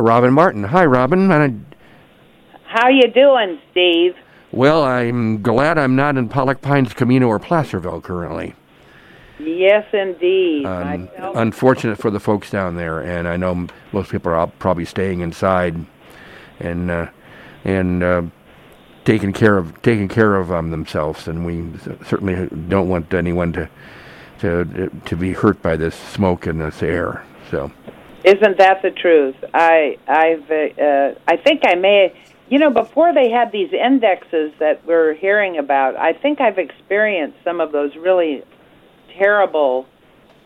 Robyn Martin. Hi, Robin. I, How you doing, Steve? well, I'm glad I'm not in Pollock Pines, Camino, or Placerville currently. Yes, indeed. Um, unfortunate for the folks down there, and I know most people are probably staying inside and uh, and uh, taking care of taking care of um, themselves. And we certainly don't want anyone to to to be hurt by this smoke and this air. So. Isn't that the truth? I I've uh, I think I may you know before they had these indexes that we're hearing about, I think I've experienced some of those really terrible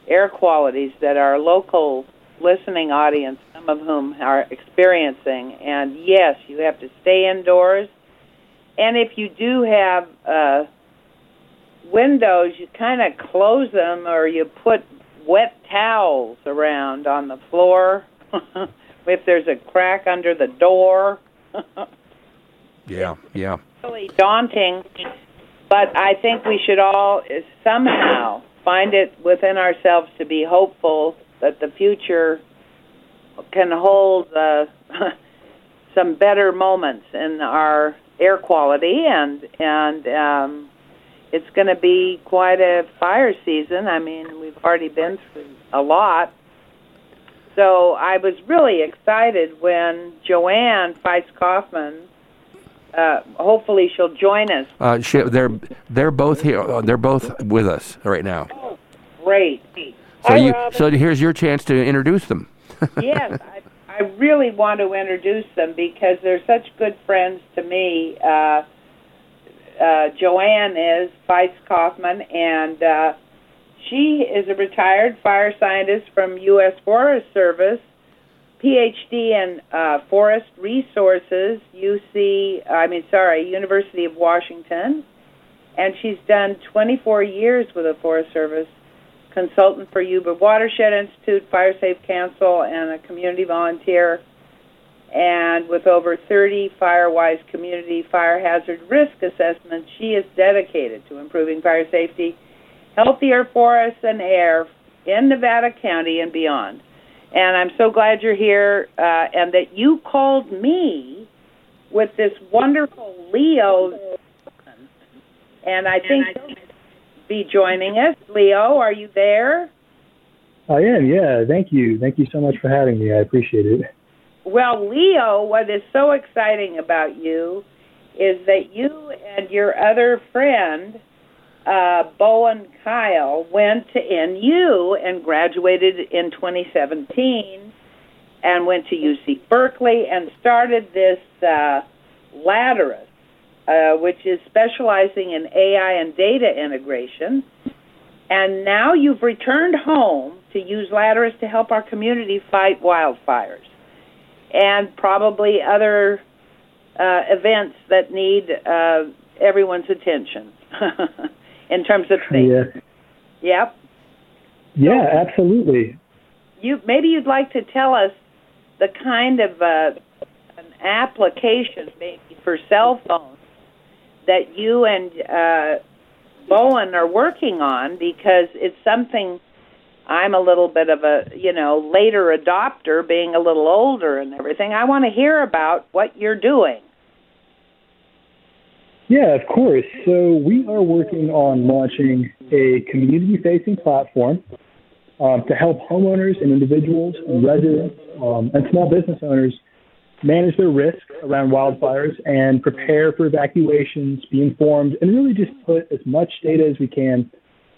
air qualities that our local listening audience, some of whom are experiencing. And yes, you have to stay indoors. And if you do have uh, windows, you kind of close them or you put wet towels around on the floor. if there's a crack under the door. Yeah, yeah. really daunting, but I think we should all somehow find it within ourselves to be hopeful that the future can hold uh, some better moments in our air quality and and um, it's going to be quite a fire season. I mean, we've already been through a lot. So I was really excited when Jo Ann Fites-Kaufman uh, hopefully she'll join us. Uh, she, they're they're both here. uh, They're both with us right now. Oh, Great. So Hi, you Robyn. so here's your chance to introduce them. yes, I, I really want to introduce them because they're such good friends to me. Uh, uh, Jo Ann is Feist Kaufman, and uh, she is a retired fire scientist from U.S. Forest Service, PhD in uh, Forest Resources, UC. I mean, sorry, University of Washington, and she's done 24 years with the Forest Service consultant for Yuba Watershed Institute, Fire Safe Council, and a community volunteer. And with over 30 FireWise community fire hazard risk assessments, she is dedicated to improving fire safety, healthier forests and air in Nevada County and beyond. And I'm so glad you're here uh, and that you called me with this wonderful Leo. And I think he'll be joining us. Leo, are you there? I am, yeah. Thank you. Thank you so much for having me. I appreciate it. Well, Leo, what is so exciting about you is that you and your other friend, uh, Bowen Kyle, went to NU and graduated in 2017 and went to UC Berkeley and started this uh, uh, which is specializing in AI and data integration. And now you've returned home to use Ladris to help our community fight wildfires and probably other uh, events that need uh, everyone's attention in terms of things. Yeah. Yep. Yeah, absolutely. You maybe you'd like to tell us the kind of uh, an application maybe for cell phones that you and uh, Bowen are working on because it's something I'm a little bit of a, you know, later adopter, being a little older and everything. I want to hear about what you're doing. Yeah, of course. So we are working on launching a community-facing platform um, to help homeowners and individuals and residents um, and small business owners manage their risk around wildfires and prepare for evacuations, be informed, and really just put as much data as we can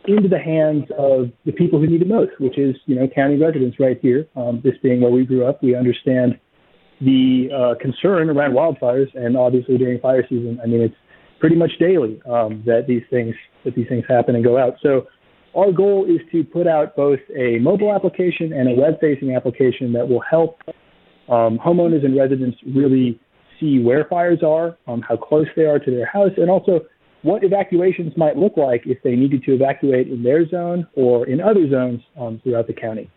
into the hands of the people who need it most, which is you know county residents right here. Um, this being where we grew up, we understand the uh, concern around wildfires, and obviously during fire season, I mean it's pretty much daily um, that these things that these things happen and go out. So our goal is to put out both a mobile application and a web-facing application that will help um, homeowners and residents really see where fires are, um, how close they are to their house, and also what evacuations might look like if they needed to evacuate in their zone or in other zones um, throughout the county.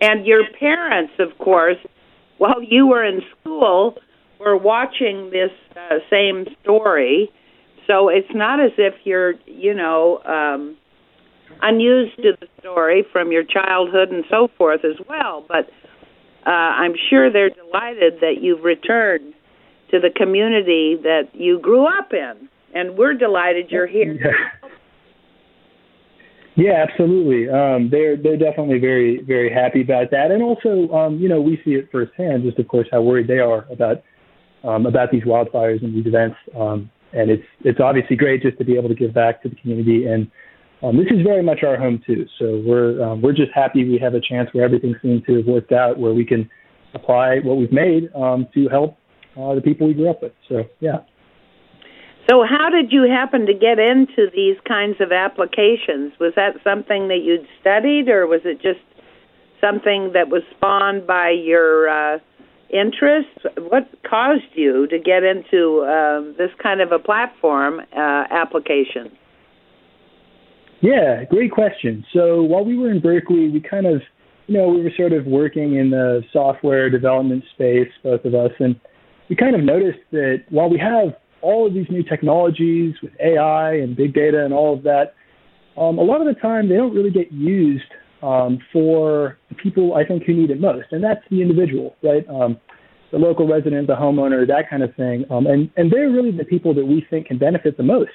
And your parents, of course, while you were in school, were watching this uh, same story. So it's not as if you're, you know, um, unused to the story from your childhood and so forth as well. But uh, I'm sure they're delighted that you've returned to the community that you grew up in, and we're delighted you're here. Yeah. Yeah, absolutely. Um, they're they're definitely very very happy about that, and also, um, you know, we see it firsthand, just of course how worried they are about um, about these wildfires and these events. Um, and it's it's obviously great just to be able to give back to the community. And um, this is very much our home too. So we're um, we're just happy we have a chance where everything seems to have worked out, where we can apply what we've made um, to help uh, the people we grew up with. So yeah. So, how did you happen to get into these kinds of applications? Was that something that you'd studied, or was it just something that was spawned by your uh, interest? What caused you to get into uh, this kind of a platform uh, application? Yeah, great question. So, while we were in Berkeley, we kind of, you know, we were sort of working in the software development space, both of us, and we kind of noticed that while we have all of these new technologies with AI and big data and all of that, um, a lot of the time they don't really get used um, for the people I think who need it most, and that's the individual, right? Um, the local resident, the homeowner, that kind of thing, um, and and they're really the people that we think can benefit the most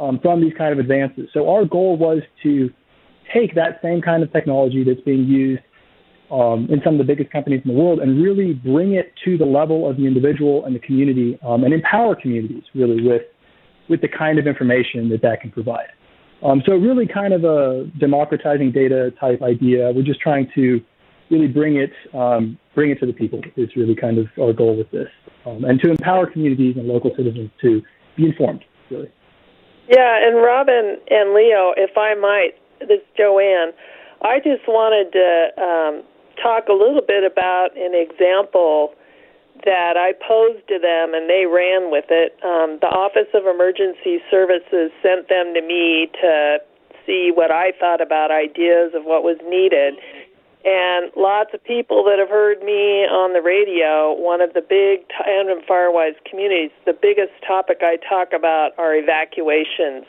um, from these kind of advances. So our goal was to take that same kind of technology that's being used um, in some of the biggest companies in the world and really bring it to the level of the individual and the community um, and empower communities really with with the kind of information that that can provide. Um, so really kind of a democratizing data type idea. We're just trying to really bring it um, bring it to the people is really kind of our goal with this, um, and to empower communities and local citizens to be informed. Really. Yeah, and Robyn and Leo, if I might, this is Jo Ann. I just wanted to um, talk a little bit about an example that I posed to them and they ran with it. Um, the Office of Emergency Services sent them to me to see what I thought about ideas of what was needed. And lots of people that have heard me on the radio, one of the big Tandem Firewise communities, the biggest topic I talk about are evacuations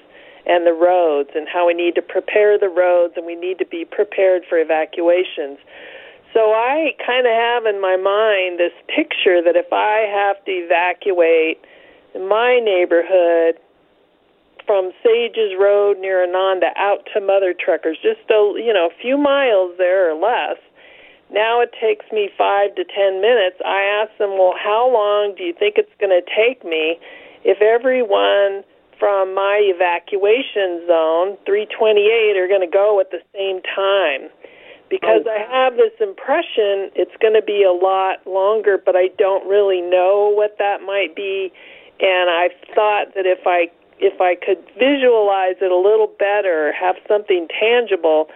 and the roads and how we need to prepare the roads and we need to be prepared for evacuations. So I kind of have in my mind this picture that if I have to evacuate my neighborhood from Sages Road near Ananda out to Mother Truckers, just a you know a few miles there or less. Now it takes me five to ten minutes. I ask them, well, how long do you think it's going to take me if everyone from my evacuation zone, 328, are going to go at the same time? Because oh. I have this impression it's going to be a lot longer, but I don't really know what that might be. And I thought that if I if I could visualize it a little better, have something tangible,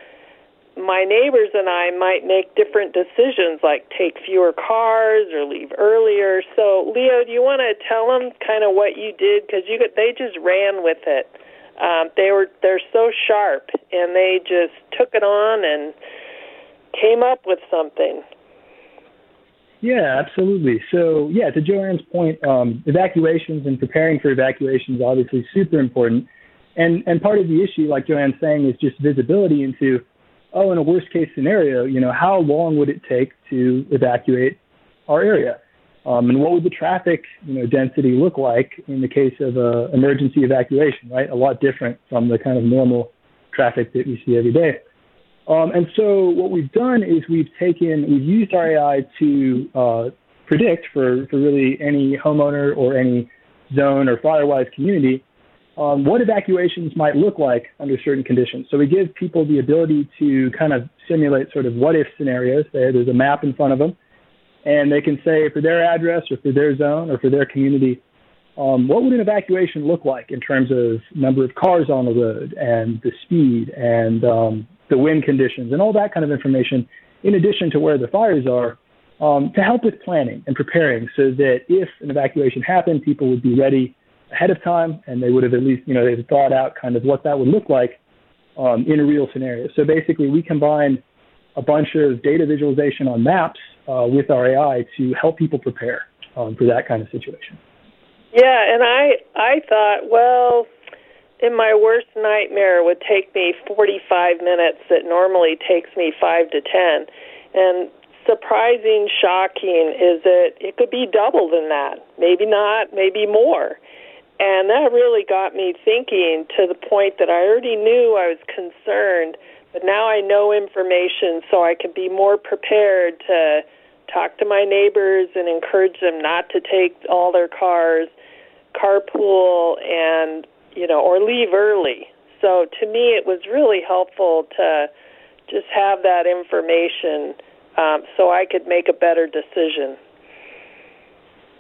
my neighbors and I might make different decisions, like take fewer cars or leave earlier. So, Leo, do you want to tell them kind of what you did? Because you could, they just ran with it. Um, they were they're so sharp, and they just took it on and came up with something. Yeah, absolutely. So, yeah, to Jo Ann's point, um, evacuations and preparing for evacuations obviously super important. And and part of the issue, like Jo Ann's saying, is just visibility into, oh, in a worst case scenario, you know, how long would it take to evacuate our area? Um, and what would the traffic, you know, density look like in the case of a emergency evacuation? Right, a lot different from the kind of normal traffic that we see every day. Um, and so what we've done is we've taken, we've used our AI to uh, predict for, for really any homeowner or any zone or Firewise community um, what evacuations might look like under certain conditions. So we give people the ability to kind of simulate sort of what if scenarios. There's a map in front of them, and they can say for their address or for their zone or for their community, um, what would an evacuation look like in terms of number of cars on the road and the speed and um, the wind conditions, and all that kind of information, in addition to where the fires are, um, to help with planning and preparing so that if an evacuation happened, people would be ready ahead of time and they would have at least, you know, they've thought out kind of what that would look like um, in a real scenario. So basically, we combine a bunch of data visualization on maps uh, with our AI to help people prepare um, for that kind of situation. Yeah, and I I thought, well, in my worst nightmare would take me 45 minutes that normally takes me 5 to 10 and surprising, shocking is that it could be double than that. Maybe not, maybe more. And that really got me thinking to the point that I already knew I was concerned, but now I know information so I can be more prepared to talk to my neighbors and encourage them not to take all their cars, carpool, and, you know, or leave early. So to me, it was really helpful to just have that information um, so I could make a better decision.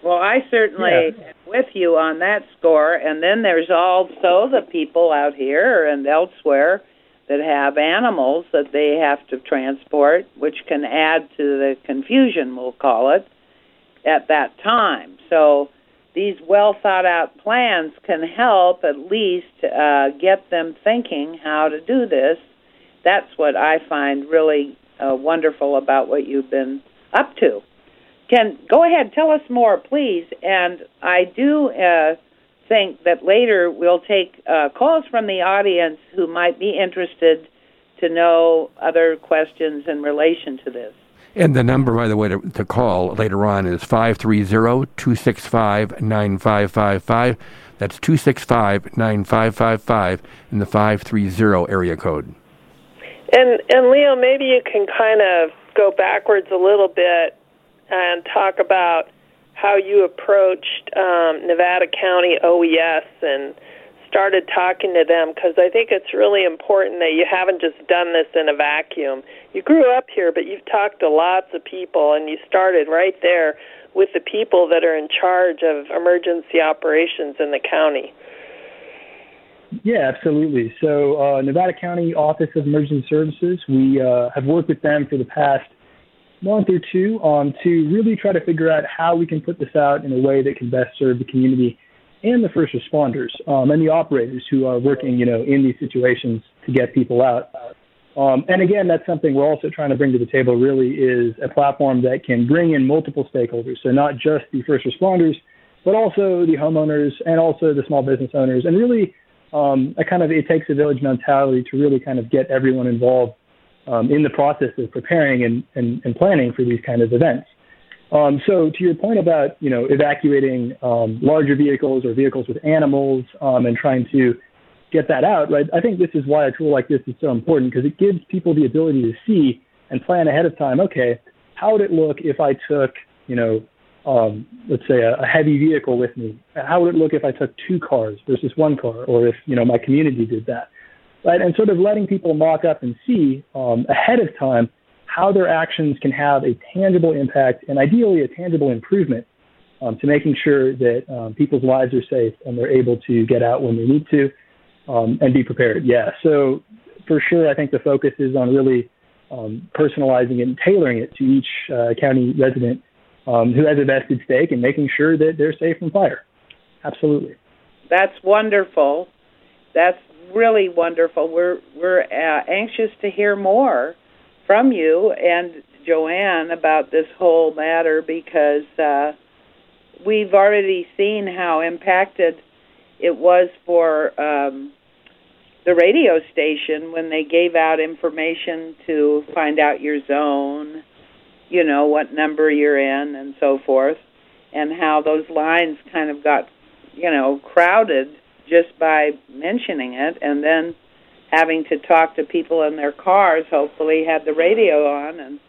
Well, I certainly yeah. am with you on that score. And then there's also the people out here and elsewhere that have animals that they have to transport, which can add to the confusion, we'll call it, at that time. So these well thought out plans can help at least uh, get them thinking how to do this. That's what I find really uh, wonderful about what you've been up to. Can go ahead, tell us more, please. And I do uh, think that later we'll take uh, calls from the audience who might be interested to know other questions in relation to this. And the number, by the way, to, to call later on is 530-265-9555. That's 265-9555 in the 530 area code. And and Leo, maybe you can kind of go backwards a little bit and talk about how you approached um, Nevada County OES and started talking to them because I think it's really important that you haven't just done this in a vacuum. You grew up here, but you've talked to lots of people, and you started right there with the people that are in charge of emergency operations in the county. Yeah, absolutely. So, uh, Nevada County Office of Emergency Services, we uh, have worked with them for the past month or two um, to really try to figure out how we can put this out in a way that can best serve the community and the first responders um, and the operators who are working, you know, in these situations to get people out. Um, and again, that's something we're also trying to bring to the table. Really, is a platform that can bring in multiple stakeholders. So not just the first responders, but also the homeowners and also the small business owners, and really um, a kind of it takes a village mentality to really kind of get everyone involved um, in the process of preparing and, and, and, planning for these kind of events. Um, so to your point about you know evacuating um, larger vehicles or vehicles with animals um, and trying to get that out, right? I think this is why a tool like this is so important because it gives people the ability to see and plan ahead of time. Okay, how would it look if I took you know um, let's say a, a, heavy vehicle with me? How would it look if I took two cars versus one car, or if you know my community did that? Right, and sort of letting people mock up and see um, ahead of time how their actions can have a tangible impact and ideally a tangible improvement um, to making sure that um, people's lives are safe and they're able to get out when they need to um, and be prepared. Yeah, so for sure, I think the focus is on really um, personalizing it and tailoring it to each uh, county resident um, who has a vested stake in making sure that they're safe from fire. Absolutely. That's wonderful. That's really wonderful. We're we're uh, anxious to hear more from you and Jo Ann about this whole matter because uh, we've already seen how impacted it was for um, the radio station when they gave out information to find out your zone you know, what number you're in and so forth, and how those lines kind of got, you know, crowded just by mentioning it, and then having to talk to people in their cars, hopefully had the radio on and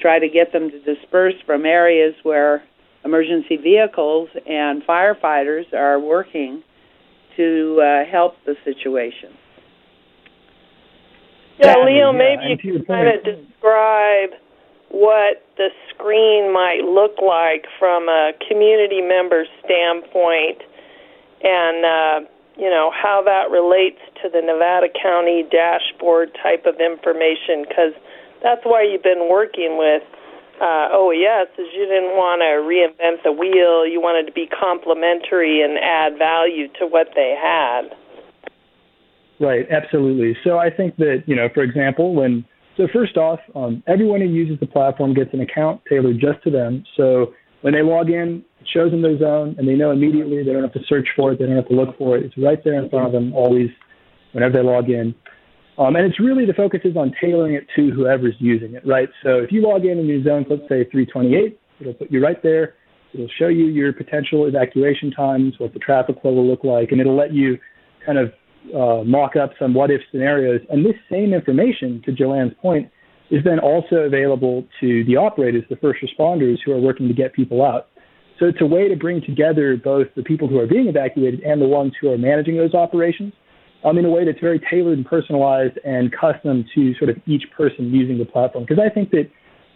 try to get them to disperse from areas where emergency vehicles and firefighters are working to uh, help the situation. Yeah, Leo, maybe you can kind of describe what the screen might look like from a community member standpoint and uh, you know how that relates to the Nevada County dashboard type of information because that's why you've been working with uh, OES is you didn't want to reinvent the wheel. You wanted to be complementary and add value to what they had. Right. Absolutely. So I think that you know for example when so first off, um, everyone who uses the platform gets an account tailored just to them. So when they log in, shows them their zone, and they know immediately. They don't have to search for it. They don't have to look for it. It's right there in front of them always, whenever they log in. Um, and it's really the focus is on tailoring it to whoever's using it, right? So if you log in in your zones, let's say 328, it'll put you right there. It'll show you your potential evacuation times, what the traffic flow will look like, and it'll let you kind of uh, mock up some what if scenarios. And this same information, to Jo Ann's point, is then also available to the operators, the first responders who are working to get people out. So it's a way to bring together both the people who are being evacuated and the ones who are managing those operations um, in a way that's very tailored and personalized and custom to sort of each person using the platform. Because I think that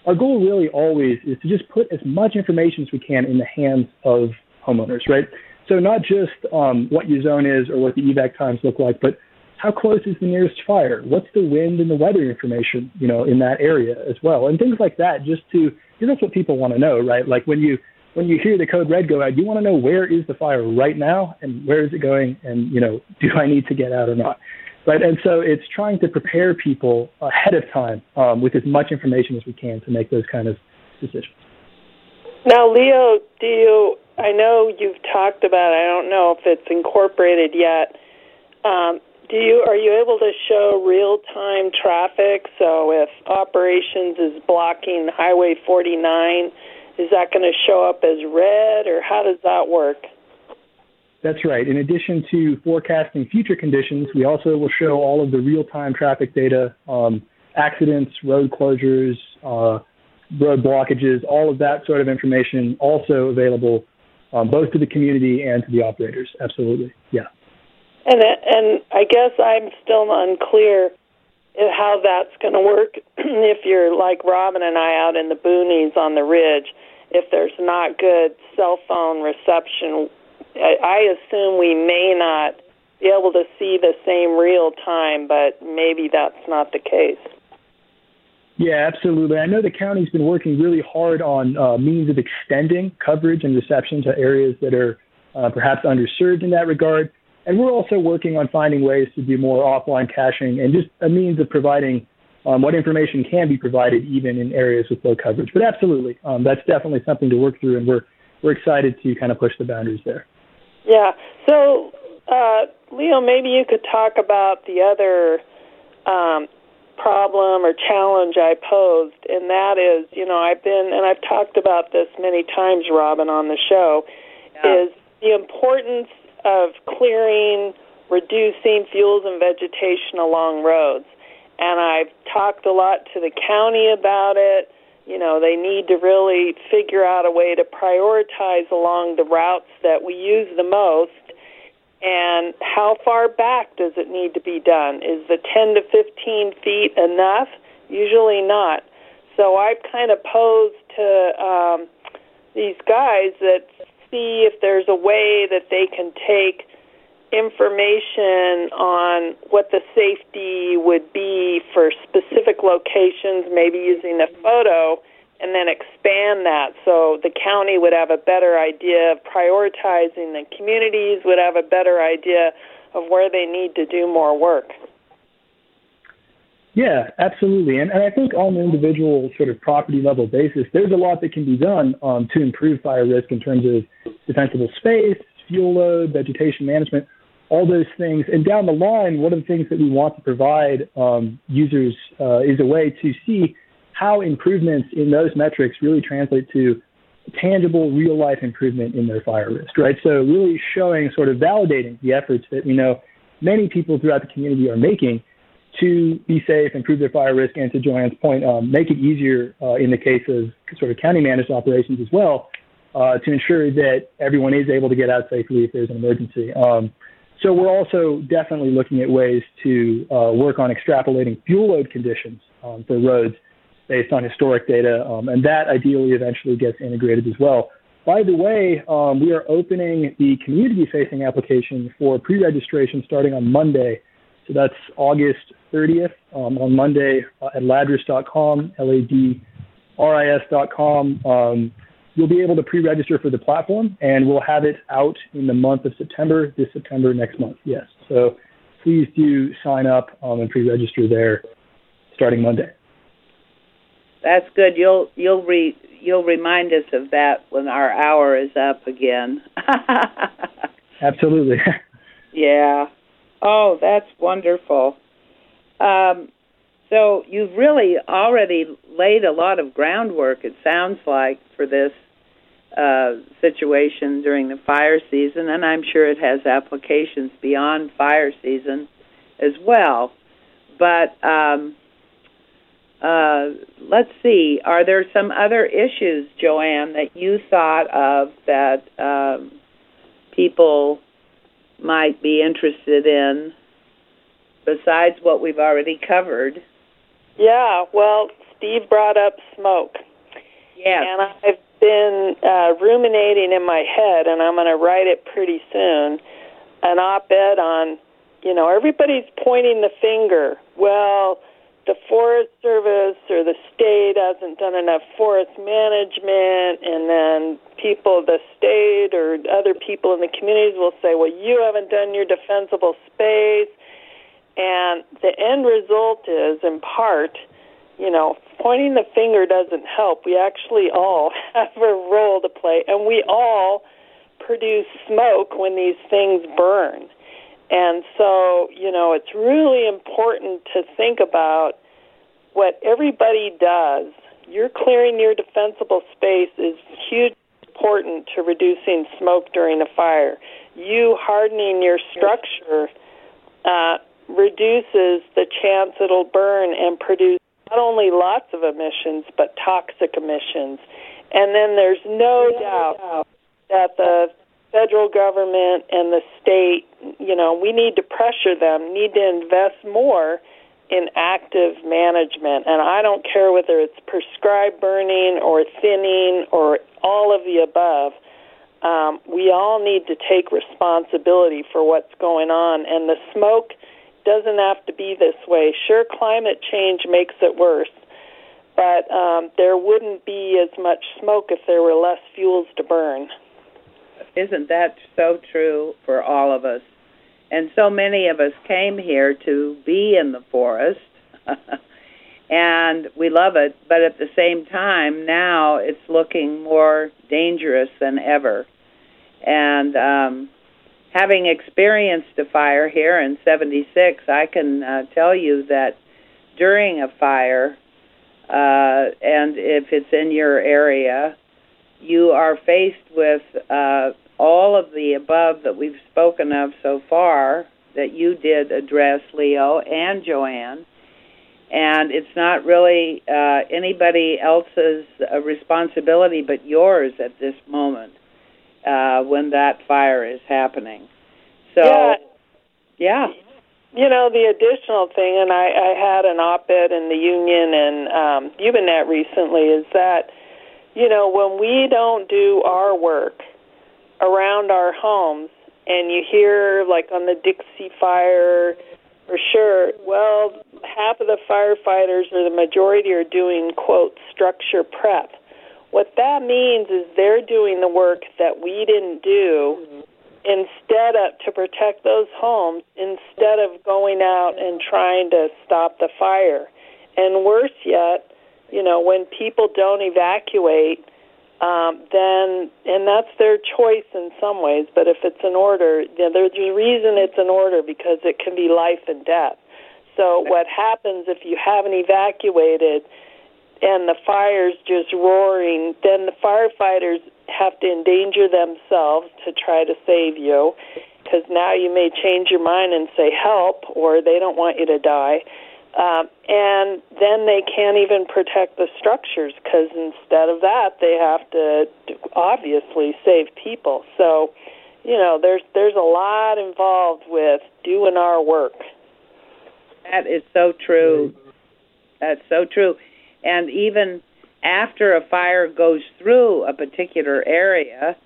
our goal really always is to just put as much information as we can in the hands of homeowners, right? So not just um, what your zone is or what the evac times look like, but how close is the nearest fire? What's the wind and the weather information, you know, in that area as well, and things like that, just to because that's what people want to know, right? Like when you when you hear the code red go out, you want to know where is the fire right now and where is it going, and you know, do I need to get out or not? Right, and so it's trying to prepare people ahead of time um, with as much information as we can to make those kind of decisions. Now, Leo, do you? I know you've talked about. I don't know if it's incorporated yet. Um, do you are you able to show real time traffic? So if operations is blocking Highway 49, is that going to show up as red, or how does that work? That's right. In addition to forecasting future conditions, we also will show all of the real time traffic data, um, accidents, road closures, uh, road blockages, all of that sort of information also available um, both to the community and to the operators. Absolutely. Yeah. And and I guess I'm still unclear how that's going to work if you're like Robyn and I out in the boonies on the ridge. If there's not good cell phone reception, I, assume we may not be able to see the same real time, but maybe that's not the case. Yeah, absolutely. I know the county's been working really hard on uh, means of extending coverage and reception to areas that are uh, perhaps underserved in that regard. And we're also working on finding ways to do more offline caching and just a means of providing um, what information can be provided even in areas with low coverage. But absolutely, um, that's definitely something to work through, and we're we're excited to kind of push the boundaries there. Yeah. So, uh, Leo, maybe you could talk about the other um, problem or challenge I posed, and that is, you know, I've been and I've talked about this many times, Robyn, on the show, yeah. is the importance of clearing, reducing fuels and vegetation along roads. And I've talked a lot to the county about it. You know, they need to really figure out a way to prioritize along the routes that we use the most. And how far back does it need to be done? Is the 10 to 15 feet enough? Usually not. So I've kind of posed to um, these guys that see if there's a way that they can take information on what the safety would be for specific locations, maybe using a photo, and then expand that so the county would have a better idea of prioritizing, the communities would have a better idea of where they need to do more work. Yeah, absolutely. And, and I think on an individual sort of property level basis, there's a lot that can be done um, to improve fire risk in terms of defensible space, fuel load, vegetation management, all those things. And down the line, one of the things that we want to provide um, users uh, is a way to see how improvements in those metrics really translate to tangible real life improvement in their fire risk, right? So really showing, sort of validating the efforts that we know many people throughout the community are making to be safe, improve their fire risk, and to Jo Ann's point, um, make it easier uh, in the case of sort of county managed operations as well uh, to ensure that everyone is able to get out safely if there's an emergency. Um, so we're also definitely looking at ways to uh, work on extrapolating fuel load conditions um, for roads based on historic data, um, and that ideally eventually gets integrated as well. By the way, um, we are opening the community-facing application for pre-registration starting on Monday. So that's August 30th um, on Monday uh, at ladris.com, L-A-D-R-I-S.com. You'll be able to pre-register for the platform, and we'll have it out in the month of September, this September, next month. Yes. So please do sign up um, and pre-register there starting Monday. That's good. You'll you'll re you'll remind us of that when our hour is up again. Absolutely. yeah. Oh, that's wonderful. Um, so you've really already laid a lot of groundwork, it sounds like, for this uh, situation during the fire season, and I'm sure it has applications beyond fire season as well. But um, uh, let's see, are there some other issues, Jo Ann, that you thought of that um, people might be interested in besides what we've already covered? Yeah, well, Steve brought up smoke. Yes. And I've been uh, ruminating in my head, and I'm going to write it pretty soon an op ed on, you know, everybody's pointing the finger. Well, the Forest Service or the state hasn't done enough forest management, and then people, the state or other people in the communities will say, well, you haven't done your defensible space. And the end result is, in part, you know, pointing the finger doesn't help. We actually all have a role to play, and we all produce smoke when these things burn. And so, you know, it's really important to think about what everybody does. You're clearing your defensible space is huge important to reducing smoke during a fire. You hardening your structure uh, reduces the chance it'll burn and produce not only lots of emissions but toxic emissions. And then there's no doubt that the federal government and the state, you know, we need to pressure them, need to invest more in active management. And I don't care whether it's prescribed burning or thinning or all of the above. Um, we all need to take responsibility for what's going on. And the smoke doesn't have to be this way. Sure, climate change makes it worse, but um, there wouldn't be as much smoke if there were less fuels to burn. Isn't that so true for all of us? And so many of us came here to be in the forest, and we love it, but at the same time, now it's looking more dangerous than ever. And um, having experienced a fire here in 76, I can uh, tell you that during a fire, uh, and if it's in your area, you are faced with uh, all of the above that we've spoken of so far that you did address, Leo and Jo Ann. And it's not really uh, anybody else's uh, responsibility but yours at this moment uh, when that fire is happening. So, yeah. yeah. You know, the additional thing, and I, I had an op ed in the union and um, YubaNet recently, is that, you know, when we don't do our work around our homes, and you hear, like on the Dixie Fire, for sure, well, half of the firefighters or the majority are doing, quote, structure prep. What that means is they're doing the work that we didn't do mm-hmm. instead of to protect those homes instead of going out and trying to stop the fire. And worse yet, you know, when people don't evacuate, um, then and that's their choice in some ways. But if it's an order, you know, there's a reason it's an order because it can be life and death. So what happens if you haven't evacuated? And the fire's just roaring, then the firefighters have to endanger themselves to try to save you because now you may change your mind and say help or they don't want you to die. Um, and then they can't even protect the structures because instead of that, they have to obviously save people. So, you know, there's there's a lot involved with doing our work. That is so true. That's so true and even after a fire goes through a particular area,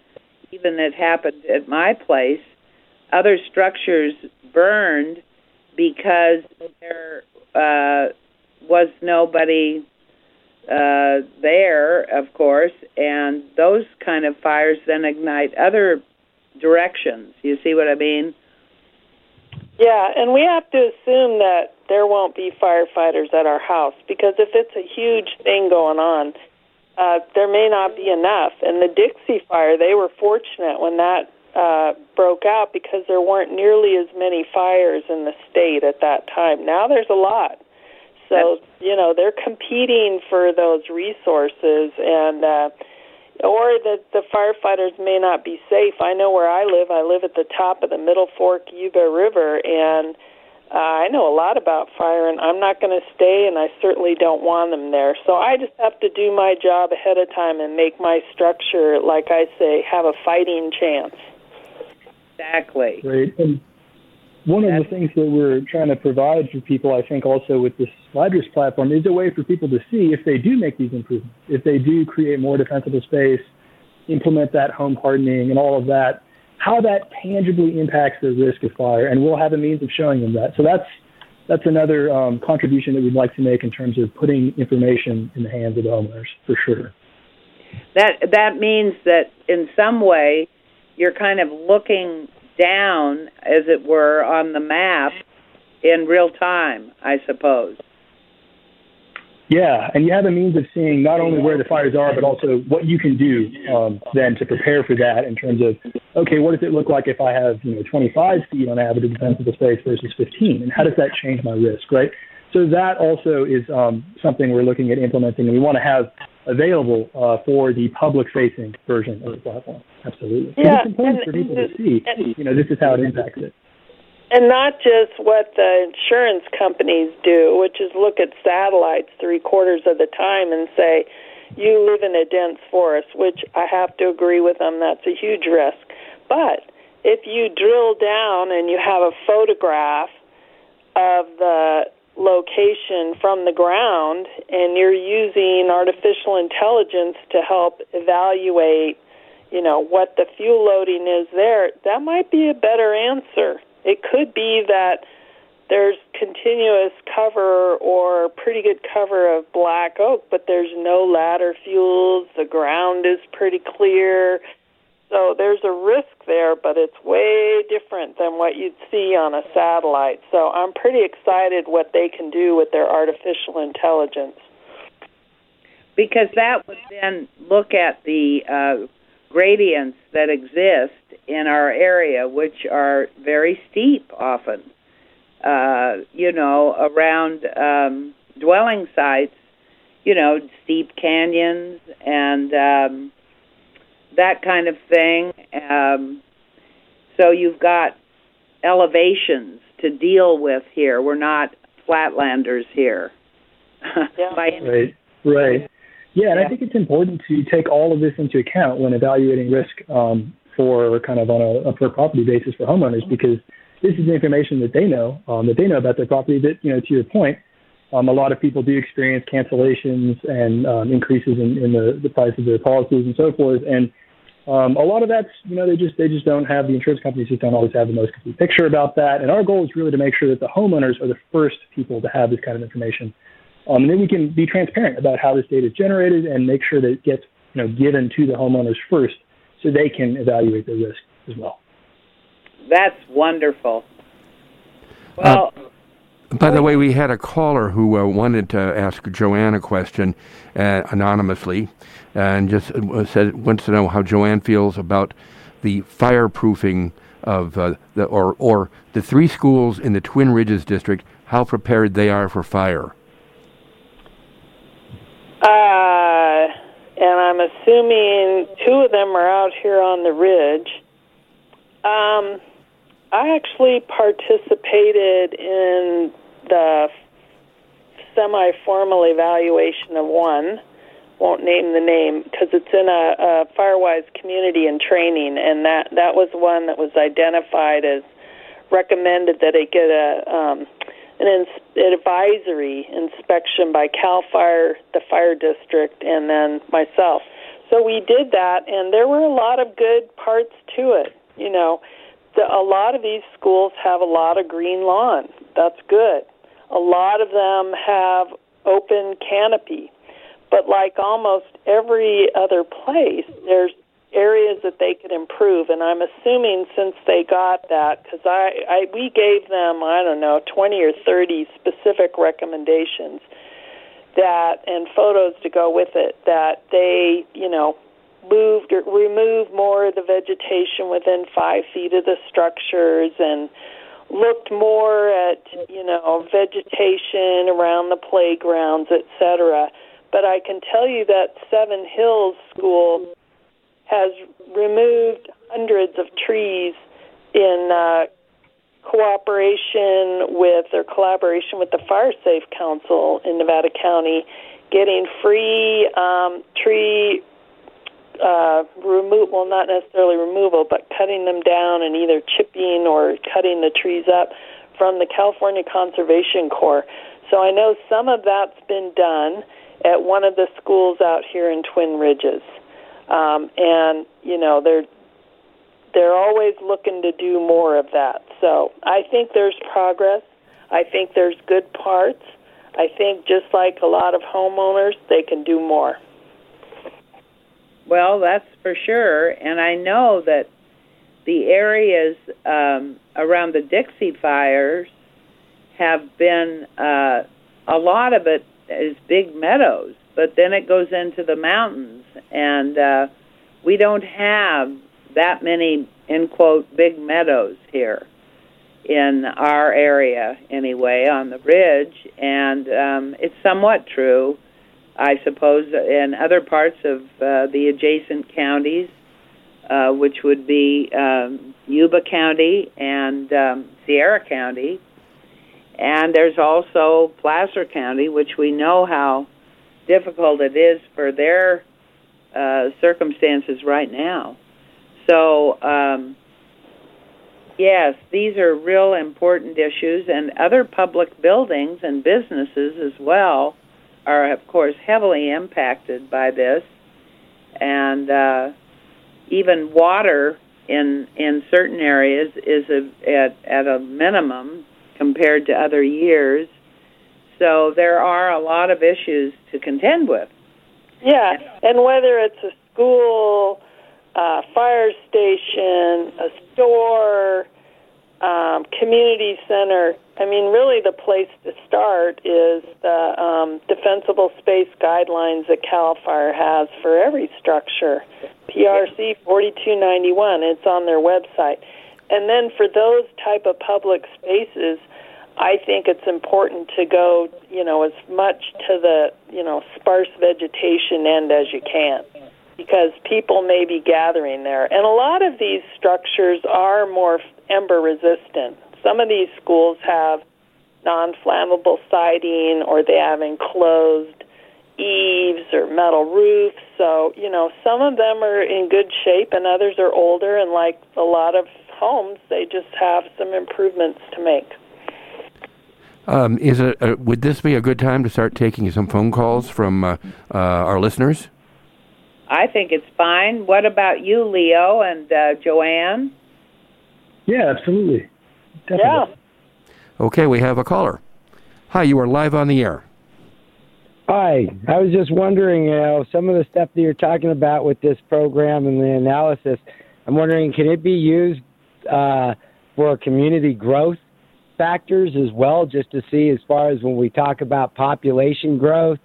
even it happened at my place, other structures burned because there uh, was nobody uh, there, of course, and those kind of fires then ignite other directions. You see what I mean? Yeah, and we have to assume that there won't be firefighters at our house because if it's a huge thing going on, uh, there may not be enough. And the Dixie Fire, they were fortunate when that uh, broke out because there weren't nearly as many fires in the state at that time. Now there's a lot. So you know they're competing for those resources, and uh, or that the firefighters may not be safe. I know where I live. I live at the top of the Middle Fork Yuba River, and uh, I know a lot about fire, and I'm not going to stay, and I certainly don't want them there. So I just have to do my job ahead of time and make my structure, like I say, have a fighting chance. Exactly. Right. And one of the things that we're trying to provide for people, I think, also with this Ladris platform is a way for people to see if they do make these improvements, if they do create more defensible space, implement that home hardening and all of that, how that tangibly impacts the risk of fire, and we'll have a means of showing them that. So that's that's another um, contribution that we'd like to make in terms of putting information in the hands of the homeowners for sure. That that means that in some way you're kind of looking down, as it were, on the map in real time, I suppose. Yeah, and you have a means of seeing not only where the fires are, but also what you can do um, then to prepare for that in terms of, okay, what does it look like if I have you know 25 feet on average of defensible space versus 15, and how does that change my risk, right? So that also is um, something we're looking at implementing, and we want to have available uh, for the public-facing version of the platform. Absolutely. Yeah, it's important and, for people to see, and, you know, this is how it impacts it. And not just what the insurance companies do, which is look at satellites three quarters of the time and say, you live in a dense forest, which I have to agree with them, that's a huge risk. But if you drill down and you have a photograph of the location from the ground and you're using artificial intelligence to help evaluate you know what the fuel loading is there that might be a better answer it could be that there's continuous cover or pretty good cover of black oak but there's no ladder fuels the ground is pretty clear so there's a risk there, but it's way different than what you'd see on a satellite. So I'm pretty excited what they can do with their artificial intelligence. Because that would then look at the uh, gradients that exist in our area, which are very steep often. Uh, you know, around um, dwelling sites, you know, steep canyons and um, that kind of thing. Um, so you've got elevations to deal with here. We're not flatlanders here. Yeah. right, right. Yeah, and yeah. I think it's important to take all of this into account when evaluating risk um, for kind of on a, a per property basis for homeowners because this is information that they know um, that they know about their property. That you know, to your point, um, a lot of people do experience cancellations and um, increases in, in the, the price of their policies and so forth. And um, a lot of that's, you know, they just they just don't have the insurance companies just don't always have the most complete picture about that. And our goal is really to make sure that the homeowners are the first people to have this kind of information, um, and then we can be transparent about how this data is generated and make sure that it gets, you know, given to the homeowners first, so they can evaluate the risk as well. That's wonderful. Well. Uh, by the way, we had a caller who uh, wanted to ask Jo Ann a question uh, anonymously, and just uh, said wants to know how Jo Ann feels about the fireproofing of uh, the or or the three schools in the Twin Ridges district, how prepared they are for fire. Uh, and I'm assuming two of them are out here on the ridge. Um, I actually participated in the semi-formal evaluation of one. Won't name the name because it's in a, a Firewise community and training, and that that was one that was identified as recommended that it get a um, an, ins- an advisory inspection by Cal Fire, the fire district, and then myself. So we did that, and there were a lot of good parts to it. You know, the, a lot of these schools have a lot of green lawn. That's good. A lot of them have open canopy. But like almost every other place, there's areas that they could improve and i'm assuming since they got that because I, I we gave them i don't know 20 or 30 specific recommendations that and photos to go with it that they you know moved or removed more of the vegetation within five feet of the structures and looked more at you know vegetation around the playgrounds, etc. But I can tell you that Seven Hills School has removed hundreds of trees in uh, cooperation with or collaboration with the Fire Safe Council in Nevada County, getting free um, tree uh, remove well not necessarily removal, but cutting them down and either chipping or cutting the trees up from the California Conservation Corps. So I know some of that's been done at one of the schools out here in Twin Ridges, um, and you know they're they're always looking to do more of that. So I think there's progress. I think there's good parts. I think just like a lot of homeowners, they can do more. Well, that's for sure. And I know that the areas um, around the Dixie fires have been uh, a lot of it is big meadows, but then it goes into the mountains, and uh, we don't have that many in quote big meadows here in our area anyway on the ridge, and um, it's somewhat true I suppose, in other parts of uh, the adjacent counties, uh, which would be um, Yuba County and um, Sierra County. And there's also Placer County, which we know how difficult it is for their uh, circumstances right now. So, um, yes, these are real important issues, and other public buildings and businesses as well are, of course, heavily impacted by this, and uh, even water in in certain areas is a, at at a minimum compared to other years. So there are a lot of issues to contend with. Yeah, and whether it's a school, a fire station, a store, um, community center. I mean, really, the place to start is the um, defensible space guidelines that Cal Fire has for every structure. PRC 4291. It's on their website. And then for those type of public spaces, I think it's important to go, you know, as much to the, you know, sparse vegetation end as you can because people may be gathering there. And a lot of these structures are more ember resistant. Some of these schools have non flammable siding or they have enclosed eaves or metal roofs. So, you know, some of them are in good shape and others are older and like a lot of homes, they just have some improvements to make. Um, is it? Uh, would this be a good time to start taking some phone calls from uh, uh, our listeners? I think it's fine. What about you, Leo and uh, Jo Ann? Yeah, absolutely. Definitely. Yeah. Okay, we have a caller. Hi, you are live on the air. Hi, I was just wondering, you know, some of the stuff that you're talking about with this program and the analysis. I'm wondering, can it be used uh, for community growth factors as well, just to see as far as when we talk about population growth,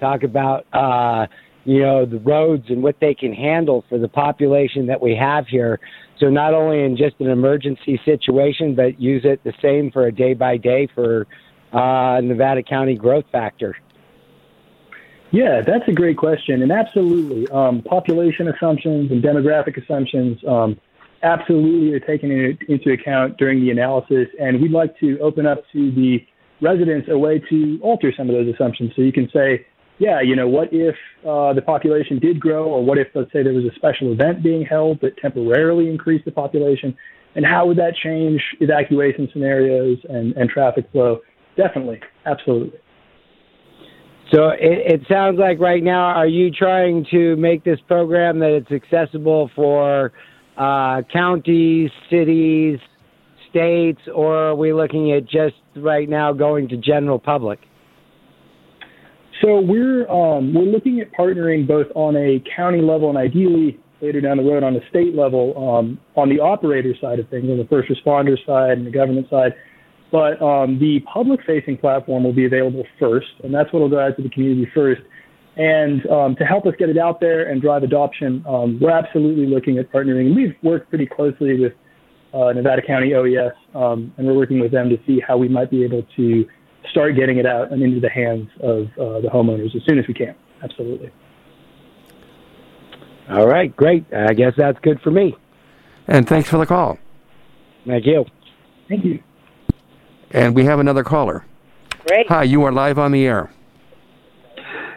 talk about uh, you know, the roads and what they can handle for the population that we have here. So not only in just an emergency situation, but use it the same for a day by day for uh, Nevada County growth factor. Yeah, that's a great question, and absolutely, um, population assumptions and demographic assumptions um, absolutely are taken into account during the analysis, and we'd like to open up to the residents a way to alter some of those assumptions. So you can say, yeah, you know, what if uh, the population did grow, or what if, let's say, there was a special event being held that temporarily increased the population, and how would that change evacuation scenarios and, and traffic flow? Definitely, absolutely. So it, it sounds like right now, are you trying to make this program that it's accessible for uh, counties, cities, states, or are we looking at just right now going to general public? So we're um, we're looking at partnering both on a county level and ideally later down the road on a state level um, on the operator side of things, on the first responder side and the government side. But um, the public facing platform will be available first, and that's what will go out to the community first. And um, to help us get it out there and drive adoption, um, we're absolutely looking at partnering. We've worked pretty closely with uh, Nevada County OES, um, and we're working with them to see how we might be able to start getting it out and into the hands of uh, the homeowners as soon as we can. Absolutely. All right, great. I guess that's good for me. And thanks for the call. Thank you. Thank you. And we have another caller. Great. Hi, you are live on the air.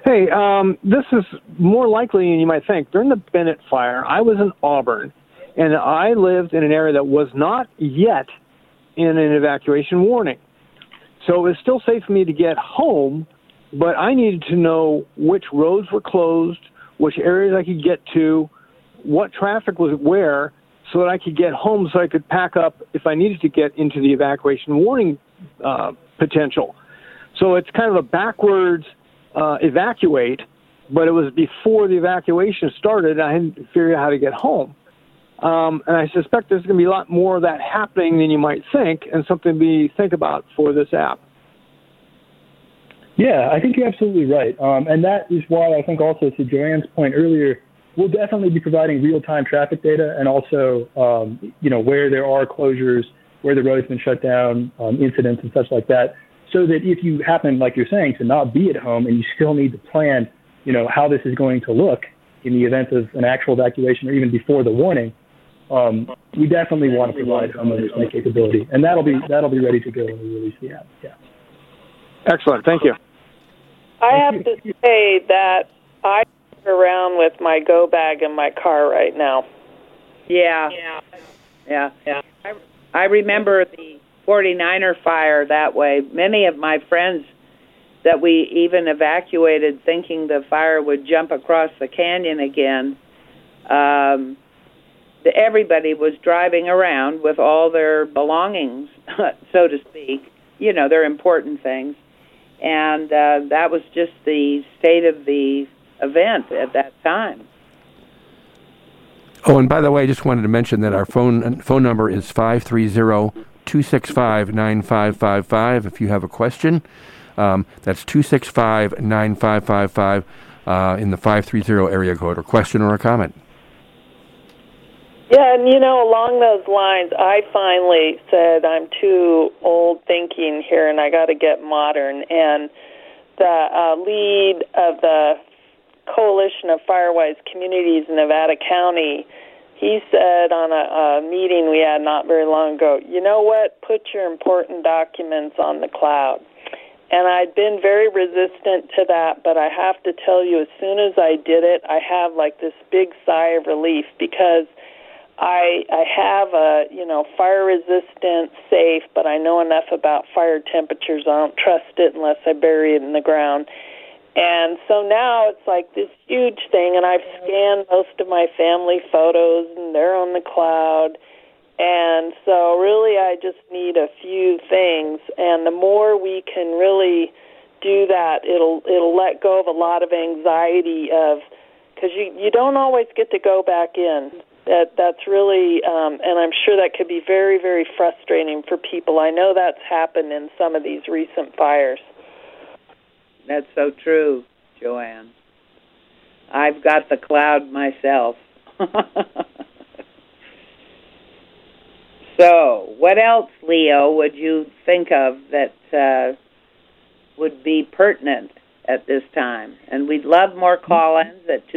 Hey, um, this is more likely than you might think. During the Bennett fire, I was in Auburn, and I lived in an area that was not yet in an evacuation warning. So it was still safe for me to get home, but I needed to know which roads were closed, which areas I could get to, what traffic was where, so that I could get home so I could pack up if I needed to get into the evacuation warning uh, potential. So it's kind of a backwards uh, evacuate, but it was before the evacuation started. I hadn't figured out how to get home. Um, and I suspect there's going to be a lot more of that happening than you might think, and something to be think about for this app. Yeah, I think you're absolutely right. Um, and that is why I think also to Jo Ann's point earlier, we'll definitely be providing real-time traffic data and also, um, you know, where there are closures, where the road's been shut down, um, incidents and such like that, so that if you happen, like you're saying, to not be at home and you still need to plan, you know, how this is going to look in the event of an actual evacuation or even before the warning, um, we definitely want to provide homeowners that capability, and that'll be that'll be ready to go when we release the app. Yeah. Excellent. Thank you. I have to say that I walk around with my go bag in my car right now. Yeah. Yeah. Yeah. I, I remember the 49er fire that way. Many of my friends that we even evacuated thinking the fire would jump across the canyon again. Um, the, everybody was driving around with all their belongings, so to speak, you know, their important things. And uh, that was just the state of the event at that time. Oh, and by the way, I just wanted to mention that our phone phone number is 530 265 9555 if you have a question. Um, that's 265 9555 uh, in the 530 area code, or question or a comment. Yeah, and you know, along those lines, I finally said I'm too old thinking here, and I got to get modern. And the uh, lead of the Coalition of Firewise Communities in Nevada County, he said on a, a meeting we had not very long ago, you know what? Put your important documents on the cloud. And I'd been very resistant to that, but I have to tell you, as soon as I did it, I have like this big sigh of relief because I I have a you know fire resistant safe, but I know enough about fire temperatures. I don't trust it unless I bury it in the ground. And so now it's like this huge thing, and I've scanned most of my family photos, and they're on the cloud. And so, really, I just need a few things, and the more we can really do that, it'll it'll let go of a lot of anxiety of because you you don't always get to go back in. That that's really um, and i'm sure that could be very very frustrating for people. I know that's happened in some of these recent fires That's so true, Jo Ann. I've got the cloud myself. so, what else, Leo, would you think of that uh, would be pertinent at this time? And we'd love more at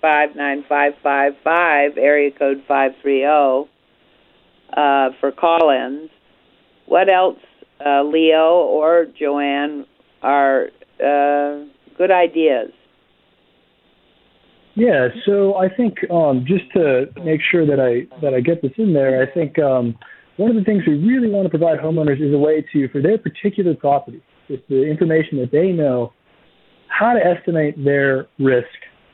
five nine five five five, area code five three zero, uh, for call-ins. What else, uh, Leo or Jo Ann, are uh, good ideas? Yeah, so I think um, just to make sure that I that I get this in there, I think um, one of the things we really want to provide homeowners is a way to, for their particular property, with the information that they know, how to estimate their risk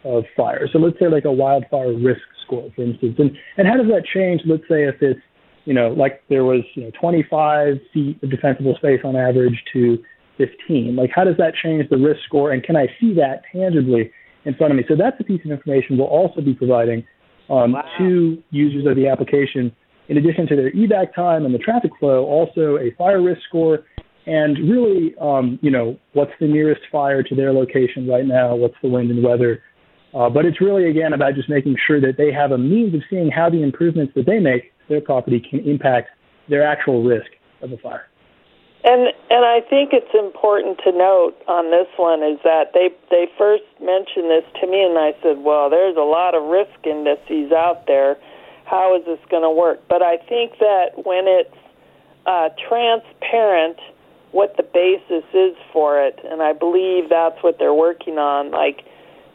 of fire. So let's say like a wildfire risk score, for instance, and and how does that change? Let's say if it's you know like there was you know 25 feet of defensible space on average to 15. Like how does that change the risk score, and can I see that tangibly? in front of me. So that's a piece of information we'll also be providing um, Wow. to users of the application. In addition to their evac time and the traffic flow, also a fire risk score and really, um, you know, what's the nearest fire to their location right now? What's the wind and weather? Uh, but it's really again about just making sure that they have a means of seeing how the improvements that they make to their property can impact their actual risk of a fire. And and I think it's important to note on this one is that they they first mentioned this to me and I said, well, there's a lot of risk indices out there. How is this going to work? But I think that when it's uh, transparent what the basis is for it, and I believe that's what they're working on. Like,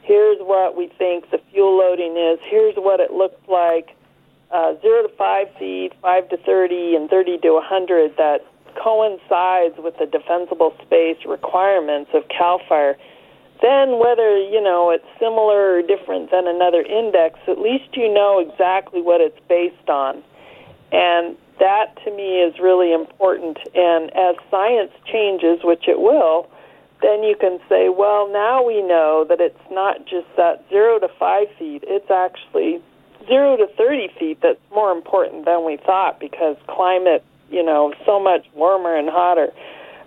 here's what we think the fuel loading is. Here's what it looks like. Uh, zero to five feet, five to thirty, and thirty to a hundred. That coincides with the defensible space requirements of CAL FIRE, then whether you know it's similar or different than another index, at least you know exactly what it's based on, and that to me is really important. And as science changes, which it will, then you can say, well, now we know that it's not just that zero to five feet; it's actually zero to 30 feet that's more important than we thought because climate you know so much warmer and hotter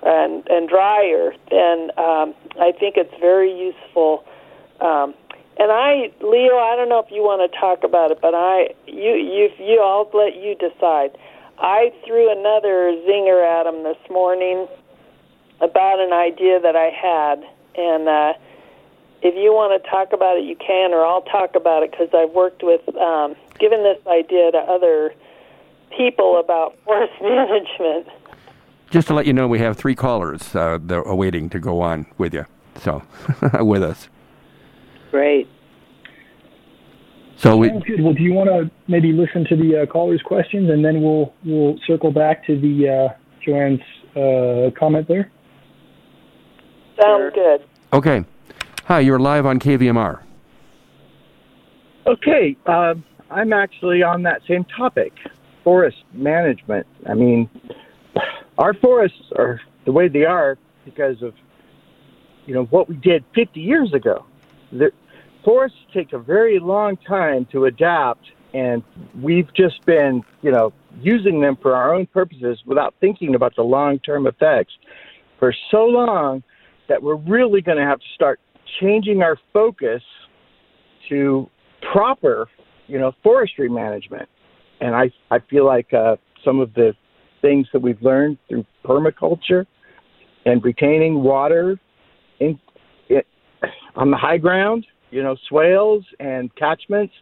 and and drier, then um, I think it's very useful. Um, and I, Leo, I don't know if you want to talk about it, but I, you, you, you, I'll let you decide. I threw another zinger at him this morning about an idea that I had, and uh, if you want to talk about it, you can, or I'll talk about it because I've worked with, um, given this idea to other people about forest management. Just to let you know, we have three callers uh, that are waiting to go on with you. So, with us. Great. So we, Well, do you want to maybe listen to the uh, callers' questions, and then we'll we'll circle back to the uh, Jo Ann's uh, comment there. Sounds good. okay. Hi, you're live on KVMR. Okay, um, I'm actually on that same topic forest management. I mean, our forests are the way they are because of, you know, what we did 50 years ago. The forests take a very long time to adapt, and we've just been, you know, using them for our own purposes without thinking about the long term effects for so long that we're really going to have to start changing our focus to proper, you know, forestry management. And I, I feel like uh, some of the things that we've learned through permaculture and retaining water in, it, on the high ground, you know, swales and catchments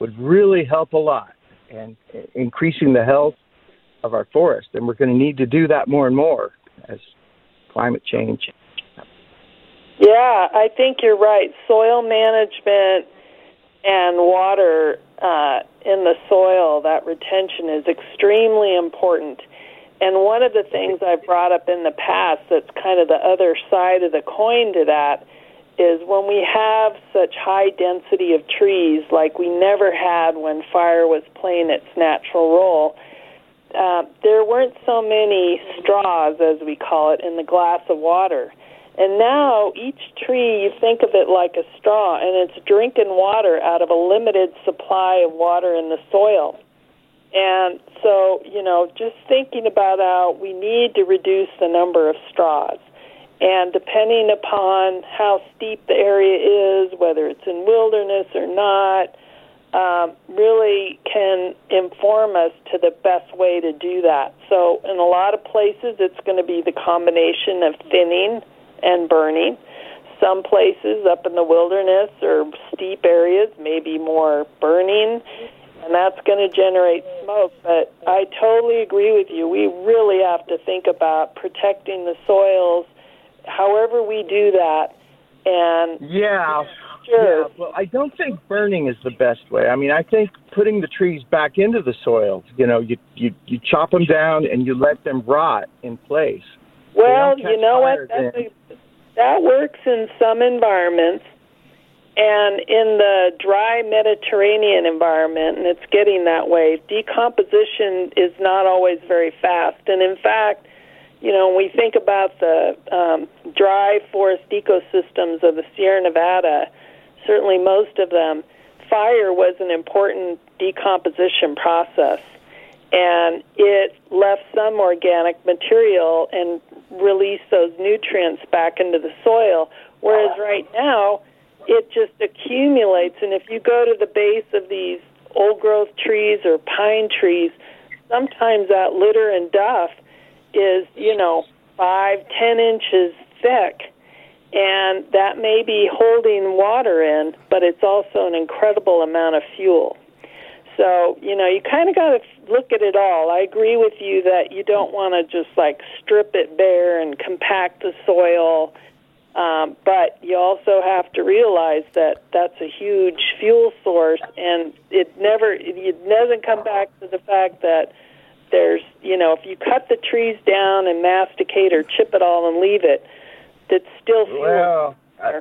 would really help a lot and increasing the health of our forest. And we're going to need to do that more and more as climate change. Yeah, I think you're right. Soil management and water uh, in the soil, that retention is extremely important. And one of the things I've brought up in the past that's kind of the other side of the coin to that is when we have such high density of trees like we never had when fire was playing its natural role, uh, there weren't so many straws, as we call it, in the glass of water. And now each tree, you think of it like a straw, and it's drinking water out of a limited supply of water in the soil. And so, you know, just thinking about how we need to reduce the number of straws. And depending upon how steep the area is, whether it's in wilderness or not, um, really can inform us to the best way to do that. So, in a lot of places, it's going to be the combination of thinning and burning. Some places up in the wilderness or steep areas may be more burning, and that's going to generate smoke. But I totally agree with you. We really have to think about protecting the soils, however we do that. And Yeah. Sure. Yeah, well, I don't think burning is the best way. I mean, I think putting the trees back into the soil. You know, you you you chop them down and you let them rot in place. Well, you know what? That's. That works in some environments, and in the dry Mediterranean environment, and it's getting that way. Decomposition is not always very fast, and in fact, you know, when we think about the um, dry forest ecosystems of the Sierra Nevada, certainly most of them, fire was an important decomposition process. and it left some organic material and released those nutrients back into the soil. Whereas right now, it just accumulates. And if you go to the base of these old growth trees or pine trees, sometimes that litter and duff is, you know, five, ten inches thick. And that may be holding water in, but it's also an incredible amount of fuel. So, you know, you kind of got to look at it all. I agree with you that you don't want to just like strip it bare and compact the soil. Um, but you also have to realize that that's a huge fuel source, and it never it doesn't come back to the fact that there's you know if you cut the trees down and masticate or chip it all and leave it, that's still fuel. Well, I,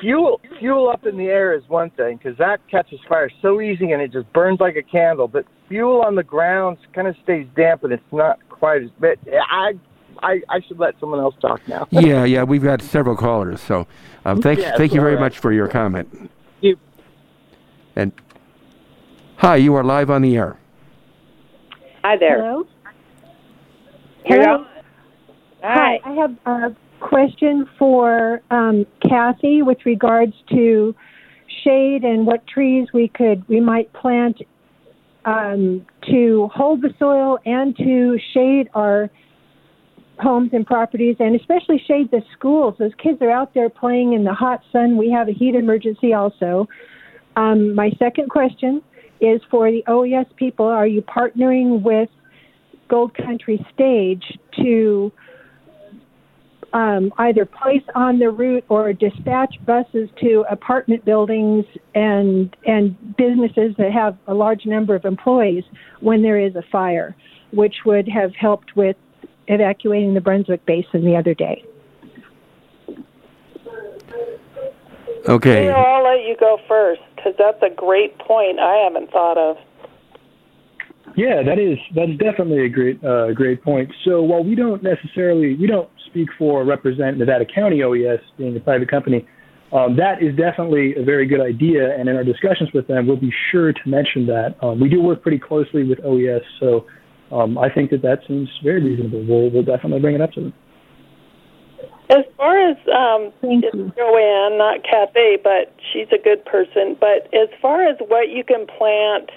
fuel fuel up in the air is one thing because that catches fire so easy and it just burns like a candle. But fuel on the ground kind of stays damp and it's not quite as. But I I, I should let someone else talk now. yeah, yeah, we've got several callers, so um, thank Yes, thank you very all right. much for your comment. You- And hi, you are live on the air. Hi there. Hello. You're Hello. on. Hi. I have a question for um, Kathy with regards to shade and what trees we could we might plant um, to hold the soil and to shade our homes and properties, and especially shade the schools. Those kids are out there playing in the hot sun. We have a heat emergency also. Um, my second question is for the OES people: Are you partnering with Gold Country Stage to um, either place on the route or dispatch buses to apartment buildings and and businesses that have a large number of employees when there is a fire, which would have helped with evacuating the Brunswick Basin the other day. Okay. You know, I'll let you go first because that's a great point I haven't thought of. Yeah, that is that's definitely a great uh, great point. So while we don't necessarily we don't speak for or represent Nevada County OES being a private company, um, that is definitely a very good idea. And in our discussions with them, we'll be sure to mention that. Um, we do work pretty closely with OES, so um, I think that that seems very reasonable. We'll we'll definitely bring it up to them. As far as um, Thank it's you. Jo Ann, not Kathy, but she's a good person. But as far as what you can plant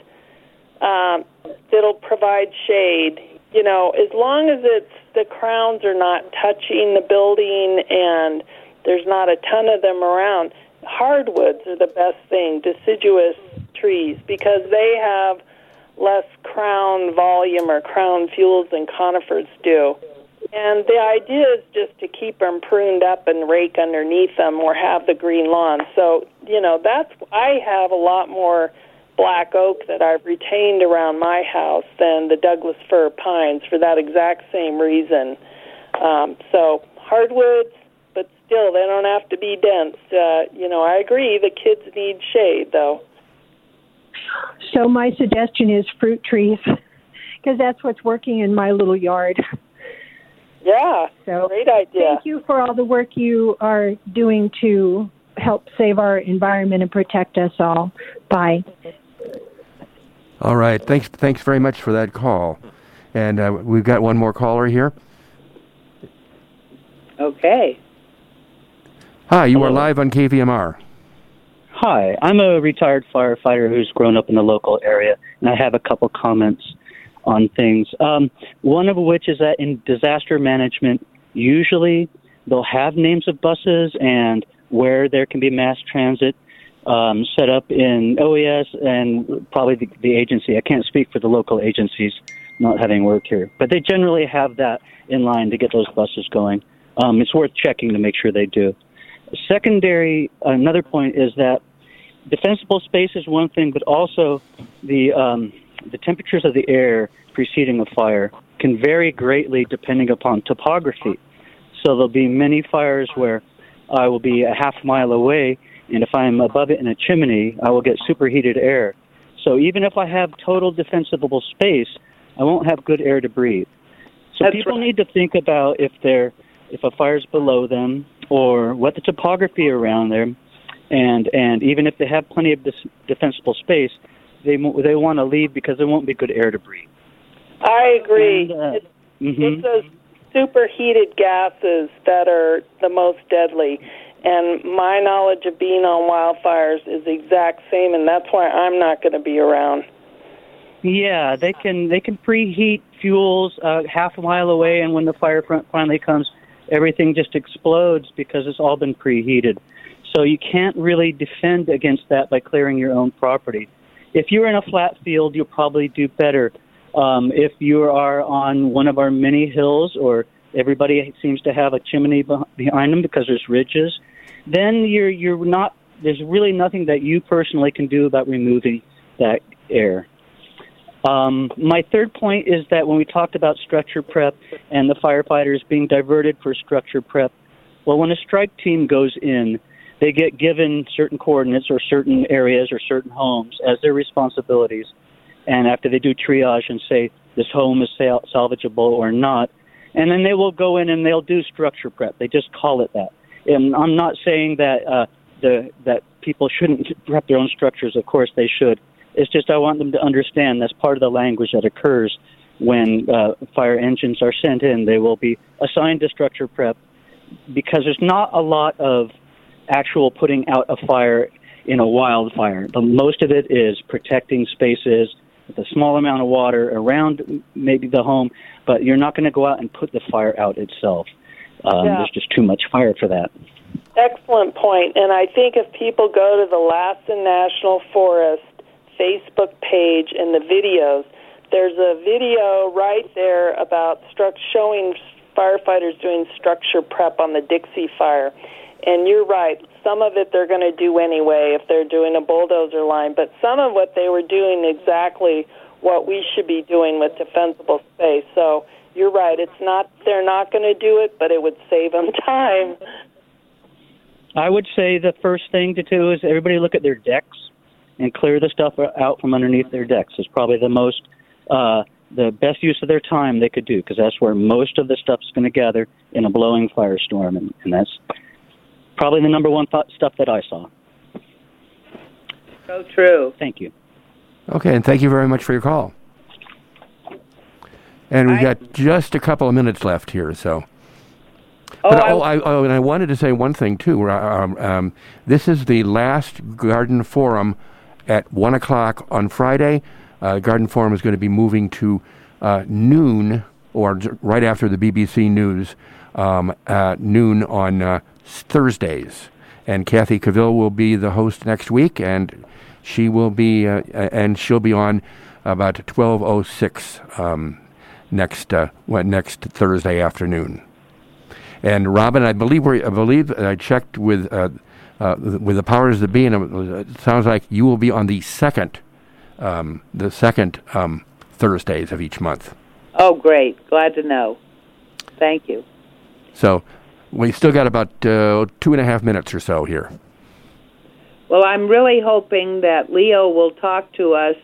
um, that'll provide shade, you know, as long as it's the crowns are not touching the building and there's not a ton of them around, hardwoods are the best thing, deciduous trees, because they have less crown volume or crown fuels than conifers do. And the idea is just to keep them pruned up and rake underneath them or have the green lawn. So, you know, that's, I have a lot more black oak that I've retained around my house than the Douglas fir pines for that exact same reason. Um, so, hardwoods, but still, they don't have to be dense. Uh, you know, I agree, the kids need shade, though. So my suggestion is fruit trees, because that's what's working in my little yard. Yeah, So great idea. thank you for all the work you are doing to help save our environment and protect us all. Bye. All right. Thanks. Thanks very much for that call. And uh, we've got one more caller here. Okay. Hi, you are live on KVMR. Hi, I'm a retired firefighter who's grown up in the local area, and I have a couple comments on things. Um, one of which is that in disaster management, usually they'll have names of buses and where there can be mass transit um, set up in OES and probably the, the agency. I can't speak for the local agencies, not having worked here, but they generally have that in line to get those buses going. Um, it's worth checking to make sure they do. Secondary, another point is that defensible space is one thing, but also the um, the temperatures of the air preceding a fire can vary greatly depending upon topography. So there'll be many fires where I will be a half mile away, and if I'm above it in a chimney, I will get superheated air. So even if I have total defensible space, I won't have good air to breathe. So That's people right. need to think about if they're if a fire's below them or what the topography around them, and and even if they have plenty of dis- defensible space, they mo- they want to leave because there won't be good air to breathe. I agree. And, uh, it's, mhm. it's those superheated gases that are the most deadly. And my knowledge of being on wildfires is the exact same, and that's why I'm not going to be around. Yeah, they can they can preheat fuels uh, half a mile away, and when the fire front finally comes, everything just explodes because it's all been preheated. So you can't really defend against that by clearing your own property. If you're in a flat field, you'll probably do better. Um, if you are on one of our many hills, or everybody seems to have a chimney behind them because there's ridges, then you're you're not. There's really nothing that you personally can do about removing that air. Um, my third point is that when we talked about structure prep and the firefighters being diverted for structure prep, well, when a strike team goes in, they get given certain coordinates or certain areas or certain homes as their responsibilities. And after they do triage and say this home is sal- salvageable or not, and then they will go in and they'll do structure prep. They just call it that. And I'm not saying that uh, the that people shouldn't prep their own structures. Of course, they should. It's just I want them to understand that's part of the language that occurs when uh, fire engines are sent in. They will be assigned to structure prep because there's not a lot of actual putting out a fire in a wildfire. The most of it is protecting spaces with a small amount of water around maybe the home, but you're not going to go out and put the fire out itself. Um, Yeah. There's just too much fire for that. Excellent point. And I think if people go to the Lassen National Forest Facebook page and the videos, there's a video right there about struct- showing firefighters doing structure prep on the Dixie fire. And you're right. Some of it they're going to do anyway if they're doing a bulldozer line, but some of what they were doing exactly what we should be doing with defensible space. So you're right. It's not they're not going to do it, but it would save them time. I would say the first thing to do is everybody look at their decks and clear the stuff out from underneath their decks. Is probably the most uh, the best use of their time they could do because that's where most of the stuff is going to gather in a blowing firestorm, and, and that's probably the number one th- stuff that I saw. So true. Thank you. Okay, and thank you very much for your call. And we've I- got just a couple of minutes left here, so. Oh, but oh, I, oh, and I wanted to say one thing too. Um, um, this is the last Garden Forum at one o'clock on Friday. Uh, Garden Forum is going to be moving to uh, noon, or right after the BBC News, um, at noon on uh, Thursdays. And Kathy Cavill will be the host next week, and she will be, uh, uh, and she'll be on about twelve oh six um, next uh, what, next Thursday afternoon. And Robyn, I believe we I believe I checked with uh, uh, with the powers that be, and it, it sounds like you will be on the second um, the second um, Thursdays of each month. Oh, great. Glad to know. Thank you. So we still got about uh, two and a half minutes or so here. Well, I'm really hoping that Leo will talk to us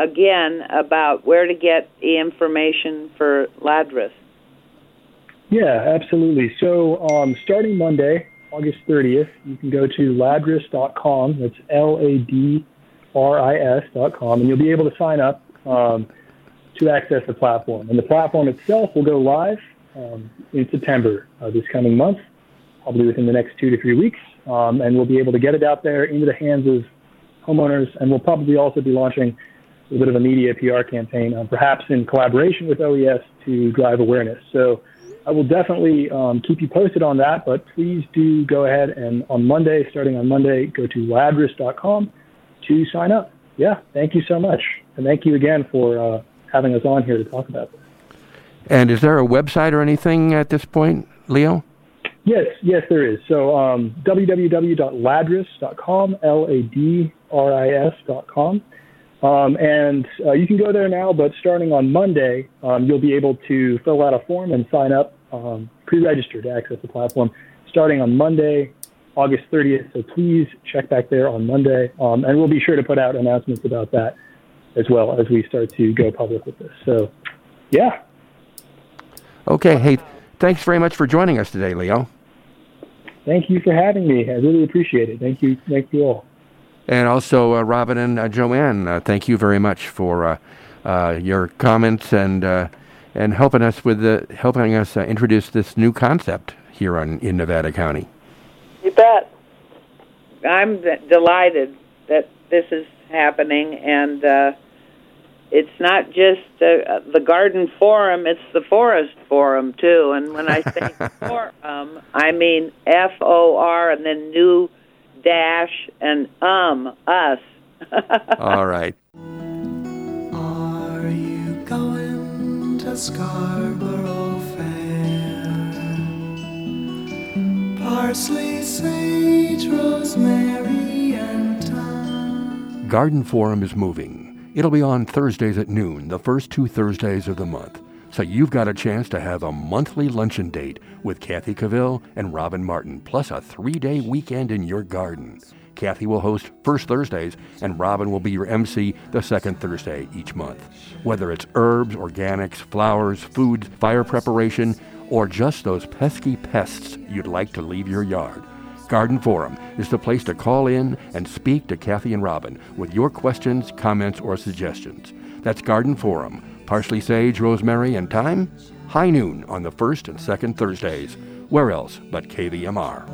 again about where to get the information for Ladris. Yeah, absolutely. So um, starting Monday, August 30th, you can go to ladris.com. That's L A D R I S.com, and you'll be able to sign up um, to access the platform. And the platform itself will go live um, in September uh, this coming month, probably within the next two to three weeks. Um, and we'll be able to get it out there into the hands of homeowners. And we'll probably also be launching a bit of a media PR campaign, uh, perhaps in collaboration with OES to drive awareness. So I will definitely um, keep you posted on that, but please do go ahead and on Monday, starting on Monday, go to ladris.com to sign up. Yeah, thank you so much. And thank you again for uh, having us on here to talk about this. And is there a website or anything at this point, Leo? Yes, yes, there is. So um, www.ladris.com, L-A-D-R-I-S.com. Um, and uh, you can go there now, but starting on Monday, um, you'll be able to fill out a form and sign up, um, pre-register to access the platform starting on Monday, August 30th. So please check back there on Monday, um, and we'll be sure to put out announcements about that as well as we start to go public with this. So, yeah, Okay. Hey, thanks very much for joining us today, Leo. thank you for having me. I really appreciate it. Thank you, thank you all. And also, uh, Robyn and uh, Jo Ann, uh, thank you very much for uh, uh, your comments and uh, and helping us with the helping us uh, introduce this new concept here on in Nevada County. You bet. I'm delighted that this is happening, and uh, it's not just uh, the Garden Forum; it's the Forest Forum too. And when I say forum, I mean F O R and then new dash and um us. All right. Are you going to Scarborough Fair? Parsley, sage, rosemary, and thyme. Garden Forum is moving. It'll be on Thursdays at noon, the first two Thursdays of the month. So you've got a chance to have a monthly luncheon date with Kathy Cavill and Robyn Martin, plus a three-day weekend in your garden. Kathy will host first Thursdays, and Robyn will be your MC the second Thursday each month. Whether it's herbs, organics, flowers, foods, fire preparation, or just those pesky pests you'd like to leave your yard. Garden Forum is the place to call in and speak to Kathy and Robyn with your questions, comments, or suggestions. That's Garden Forum. Parsley, sage, rosemary, and thyme? High noon on the first and second Thursdays. Where else but KVMR?